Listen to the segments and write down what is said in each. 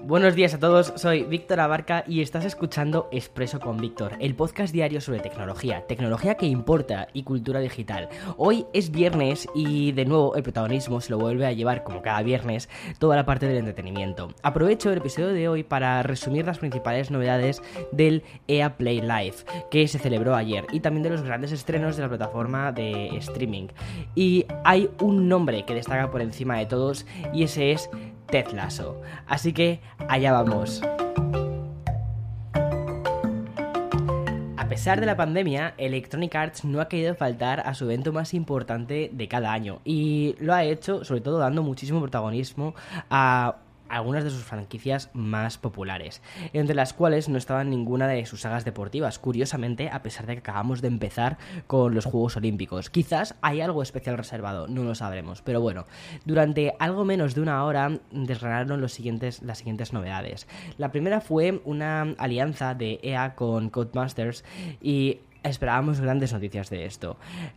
Buenos días a todos, soy Víctor Abarca y estás escuchando Expreso con Víctor, el podcast diario sobre tecnología, tecnología que importa y cultura digital. Hoy es viernes y de nuevo el protagonismo se lo vuelve a llevar como cada viernes toda la parte del entretenimiento. Aprovecho el episodio de hoy para resumir las principales novedades del EA Play Live que se celebró ayer y también de los grandes estrenos de la plataforma de streaming. Y hay un nombre que destaca por encima de todos y ese es Ted Lasso. Así que allá vamos. A pesar de la pandemia, Electronic Arts no ha querido faltar a su evento más importante de cada año y lo ha hecho sobre todo dando muchísimo protagonismo a algunas de sus franquicias más populares, entre las cuales no estaban ninguna de sus sagas deportivas, curiosamente, a pesar de que acabamos de empezar con los Juegos Olímpicos. Quizás hay algo especial reservado, no lo sabremos, pero bueno, durante algo menos de una hora desgranaron los siguientes, las siguientes novedades. La primera fue una alianza de EA con Codemasters y esperábamos grandes noticias de esto.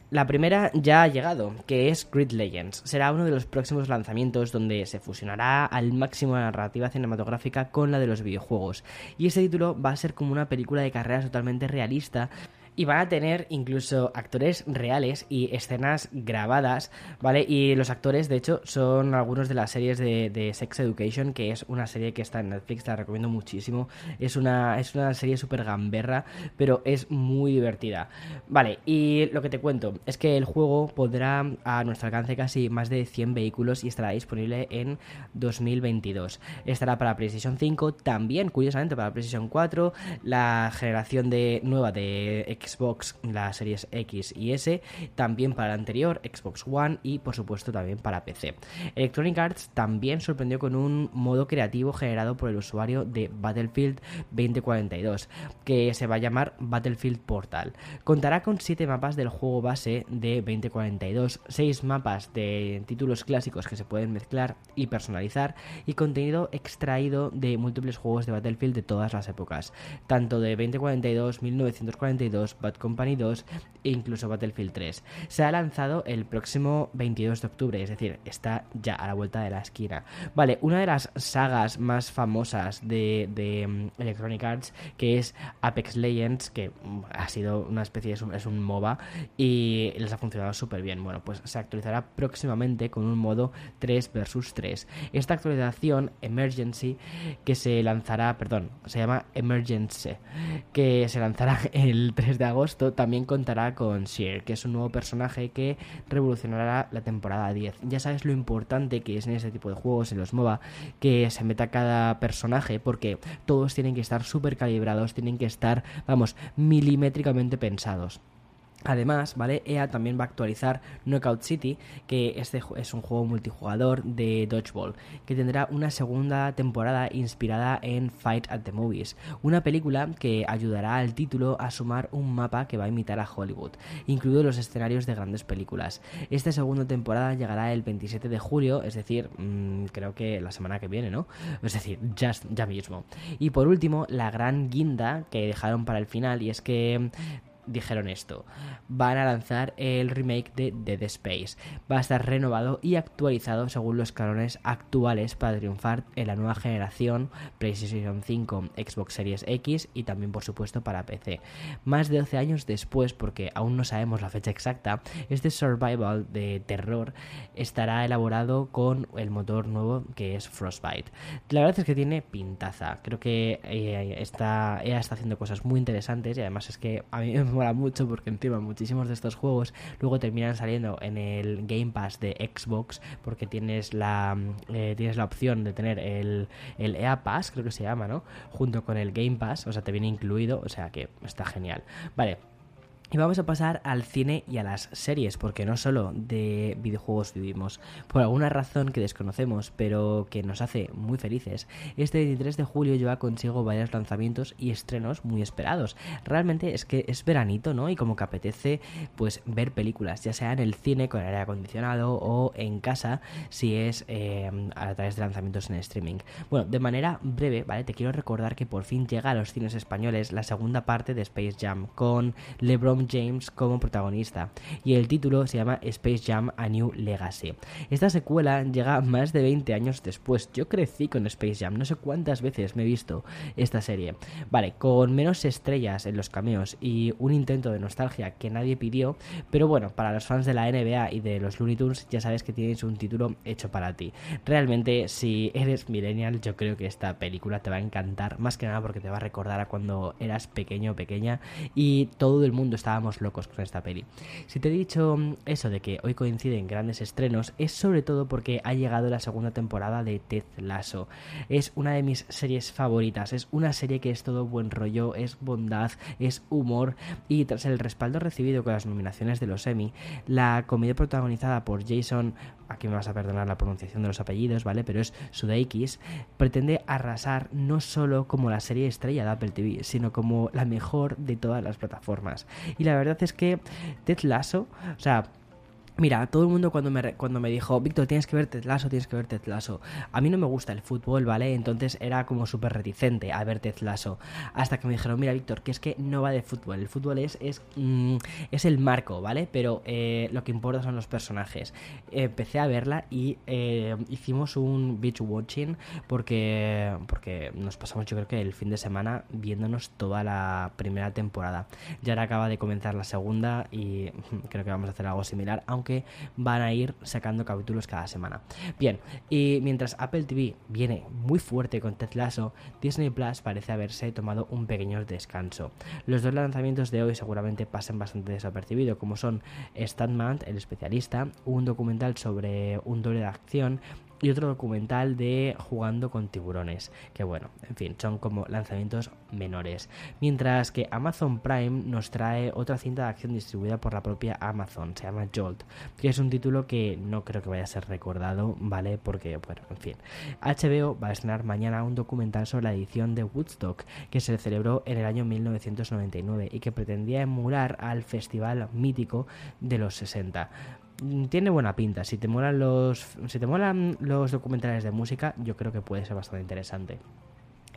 La primera ya ha llegado, que es Grid Legends. Será uno de los próximos lanzamientos donde se fusionará al máximo la narrativa cinematográfica con la de los videojuegos. Y este título va a ser como una película de carreras totalmente realista y van a tener incluso actores reales y escenas grabadas, ¿vale? Y los actores, de hecho, son algunos de las series de, Sex Education, que es una serie que está en Netflix, la recomiendo muchísimo. Es una, es una serie súper gamberra, pero es muy divertida. Vale, y lo que te cuento es que el juego podrá a nuestro alcance casi más de 100 vehículos y estará disponible en 2022. Estará para PlayStation 5, también, curiosamente, para PlayStation 4, la generación de nueva de Xbox, las series X y S, también para la anterior Xbox One y por supuesto también para PC. Electronic Arts también sorprendió con un modo creativo generado por el usuario de Battlefield 2042, que se va a llamar Battlefield Portal. Contará con 7 mapas del juego base de 2042, 6 mapas de títulos clásicos que se pueden mezclar y personalizar y contenido extraído de múltiples juegos de Battlefield de todas las épocas, tanto de 2042, 1942, Bad Company 2 e incluso Battlefield 3. Se ha lanzado el próximo 22 de octubre, es decir, está ya a la vuelta de la esquina. Vale, una de las sagas más famosas de, mm, Electronic Arts, que es Apex Legends, que mm, ha sido una especie, es un, es un MOBA y les ha funcionado súper bien. Bueno, pues se actualizará próximamente con un modo 3 versus 3. Esta actualización, Emergency, que se lanzará, perdón, se llama Emergency, que se lanzará el 3 de agosto también contará con Sheer, que es un nuevo personaje que revolucionará la temporada 10. Ya sabes lo importante que es en este tipo de juegos, en los MOBA, que se meta cada personaje, porque todos tienen que estar súper calibrados, tienen que estar, vamos, milimétricamente pensados. Además, ¿vale? EA también va a actualizar Knockout City, que este es un juego multijugador de Dodgeball, que tendrá una segunda temporada inspirada en Fight at the Movies, una película que ayudará al título a sumar un mapa que va a imitar a Hollywood, incluidos los escenarios de grandes películas. Esta segunda temporada llegará el 27 de julio, es decir, mm, creo que la semana que viene, ¿no? Es decir, just, ya mismo. Y por último, la gran guinda que dejaron para el final, y es que dijeron esto. Van a lanzar el remake de Dead Space. Va a estar renovado y actualizado según los canones actuales para triunfar en la nueva generación PlayStation 5, Xbox Series X y también por supuesto para PC. Más de 12 años después, porque aún no sabemos la fecha exacta, este survival de terror estará elaborado con el motor nuevo que es Frostbite. La verdad es que tiene pintaza. Creo que eh, está, ella está haciendo cosas muy interesantes y además es que a mí me mola mucho porque encima muchísimos de estos juegos luego terminan saliendo en el Game Pass de Xbox porque tienes la eh, tienes la opción de tener el, el EA Pass, creo que se llama, ¿no? Junto con el Game Pass, o sea, te viene incluido, o sea que está genial. Vale, Y vamos a pasar al cine y a las series, porque no solo de videojuegos vivimos. Por alguna razón que desconocemos, pero que nos hace muy felices, este 23 de julio lleva consigo varios lanzamientos y estrenos muy esperados. Realmente es que es veranito, ¿no? Y como que apetece, pues, ver películas, ya sea en el cine con aire acondicionado o en casa, si es eh, a través de lanzamientos en streaming. Bueno, de manera breve, ¿vale? Te quiero recordar que por fin llega a los cines españoles la segunda parte de Space Jam, con LeBron James como protagonista y el título se llama Space Jam A New Legacy. Esta secuela llega más de 20 años después. Yo crecí con Space Jam, no sé cuántas veces me he visto esta serie. Vale, con menos estrellas en los cameos y un intento de nostalgia que nadie pidió, pero bueno, para los fans de la NBA y de los Looney Tunes ya sabes que tienes un título hecho para ti. Realmente, si eres millennial, yo creo que esta película te va a encantar, más que nada porque te va a recordar a cuando eras pequeño o pequeña y todo el mundo está estábamos locos con esta peli. Si te he dicho mm, eso de que hoy coinciden grandes estrenos, es sobre todo porque ha llegado la segunda temporada de Ted Lasso. Es una de mis series favoritas, es una serie que es todo buen rollo, es bondad, es humor y tras el respaldo recibido con las nominaciones de los Emmy, la comedia protagonizada por Jason aquí me vas a perdonar la pronunciación de los apellidos, ¿vale? Pero es Sudeikis, pretende arrasar no solo como la serie estrella de Apple TV, sino como la mejor de todas las plataformas. Y la verdad es que Ted Lasso, o sea, Mira, todo el mundo cuando me, cuando me dijo, Víctor, tienes que ver Tetlaso, tienes que ver Tetlaso. A mí no me gusta el fútbol, ¿vale? Entonces era como súper reticente a ver Tetlaso. Hasta que me dijeron, mira, Víctor, que es que no va de fútbol. El fútbol es, es, mm, es el marco, ¿vale? Pero eh, lo que importa son los personajes. Empecé a verla y eh, hicimos un beach watching porque, porque nos pasamos, yo creo que el fin de semana viéndonos toda la primera temporada. Ya ahora acaba de comenzar la segunda y creo que vamos a hacer algo similar, aunque van a ir sacando capítulos cada semana. Bien, y mientras Apple TV viene muy fuerte con Ted Lasso, Disney Plus parece haberse tomado un pequeño descanso. Los dos lanzamientos de hoy seguramente pasen bastante desapercibido, como son Statman, el especialista, un documental sobre un doble de acción y otro documental de Jugando con tiburones, que bueno, en fin, son como lanzamientos menores. Mientras que Amazon Prime nos trae otra cinta de acción distribuida por la propia Amazon, se llama Jolt, que es un título que no creo que vaya a ser recordado, ¿vale? Porque, bueno, en fin. HBO va a estrenar mañana un documental sobre la edición de Woodstock, que se celebró en el año 1999 y que pretendía emular al festival mítico de los 60. Mm, tiene buena pinta. Si te molan los, si te molan los documentales de música, yo creo que puede ser bastante interesante.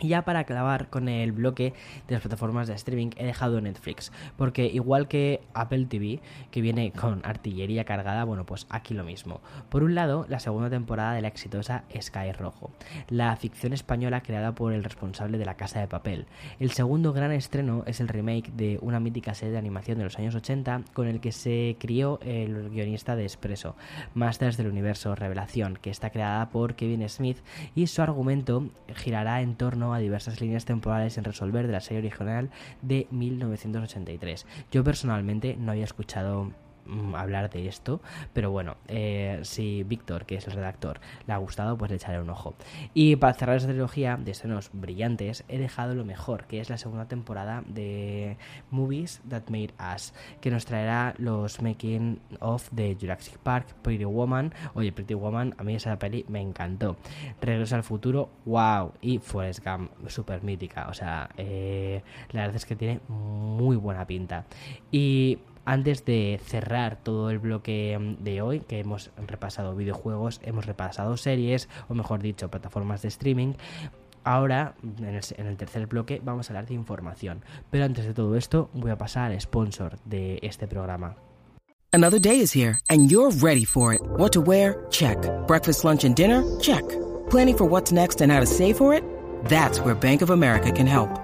Y ya para acabar con el bloque de las plataformas de streaming he dejado Netflix, porque igual que Apple TV, que viene con artillería cargada, bueno, pues aquí lo mismo. Por un lado, la segunda temporada de la exitosa Sky Rojo, la ficción española creada por el responsable de La Casa de Papel. El segundo gran estreno es el remake de una mítica serie de animación de los años 80 con el que se crió el guionista de Expreso, Masters del Universo Revelación, que está creada por Kevin Smith y su argumento girará en torno a diversas líneas temporales en resolver de la serie original de 1983. Yo personalmente no había escuchado Mm, hablar de esto, pero bueno, eh, si Víctor, que es el redactor, le ha gustado, pues le echaré un ojo. Y para cerrar esta trilogía de escenos brillantes, he dejado lo mejor, que es la segunda temporada de Movies That Made Us, que nos traerá los making of de Jurassic Park, Pretty Woman. Oye, Pretty Woman, a mí esa peli me encantó. Regreso al futuro, wow, y Forrest Gump, super mítica, o sea, eh, la verdad es que tiene muy buena pinta. Y antes de cerrar todo el bloque mm, de hoy, que hemos repasado videojuegos, hemos repasado series, o mejor dicho, plataformas de streaming, Ahora, en el, tercer bloque, vamos a hablar de información. Pero antes de todo esto, voy a pasar al sponsor de este programa. Another day is here, and you're ready for it. What to wear? Check. Breakfast, lunch, and dinner? Check. Planning for what's next and how to save for it? That's where Bank of America can help.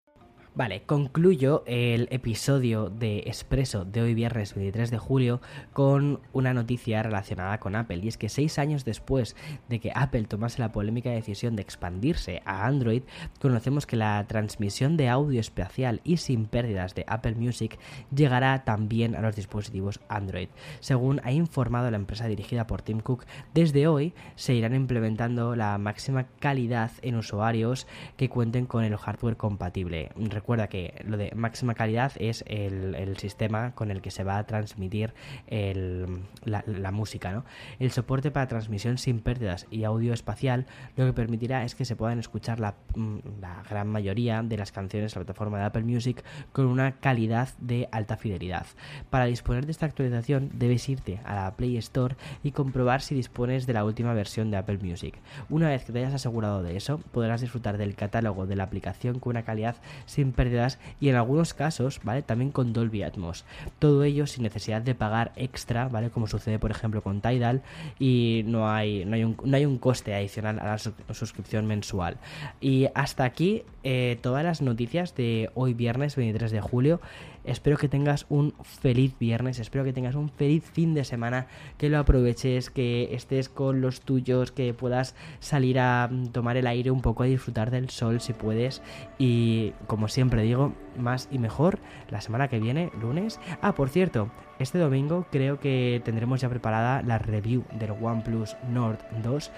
Vale, concluyo el episodio de Expreso de hoy viernes 23 de julio con una noticia relacionada con Apple y es que seis años después de que Apple tomase la polémica decisión de expandirse a Android, conocemos que la transmisión de audio espacial y sin pérdidas de Apple Music llegará también a los dispositivos Android. Según ha informado la empresa dirigida por Tim Cook, desde hoy se irán implementando la máxima calidad en usuarios que cuenten con el hardware compatible recuerda que lo de máxima calidad es el, sistema con el que se va a transmitir la, música. El soporte para transmisión sin pérdidas y audio espacial lo que permitirá es que se puedan escuchar la, mm, gran mayoría de las canciones de la plataforma de Apple Music con una calidad de alta fidelidad. Para disponer de esta actualización debes irte a la Play Store y comprobar si dispones de la última versión de Apple Music. Una vez que te hayas asegurado de eso, podrás disfrutar del catálogo de la aplicación con una calidad sin pérdidas y en algunos casos, ¿vale? También con Dolby Atmos. Todo ello sin necesidad de pagar extra, ¿vale? Como sucede por ejemplo con Tidal y no hay, no hay, un, no hay un coste adicional a la suscripción mensual. Y hasta aquí eh, todas las noticias de hoy viernes 23 de julio. Espero que tengas un feliz viernes, espero que tengas un feliz fin de semana, que lo aproveches, que estés con los tuyos, que puedas salir a mm, tomar el aire un poco, a disfrutar del sol si puedes. Y como siempre digo, más y mejor la semana que viene, lunes. Ah, por cierto, este domingo creo que tendremos ya preparada la review del OnePlus Nord 2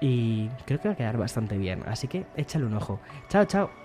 y creo que va a quedar bastante bien, así que échale un ojo. Chao, chao.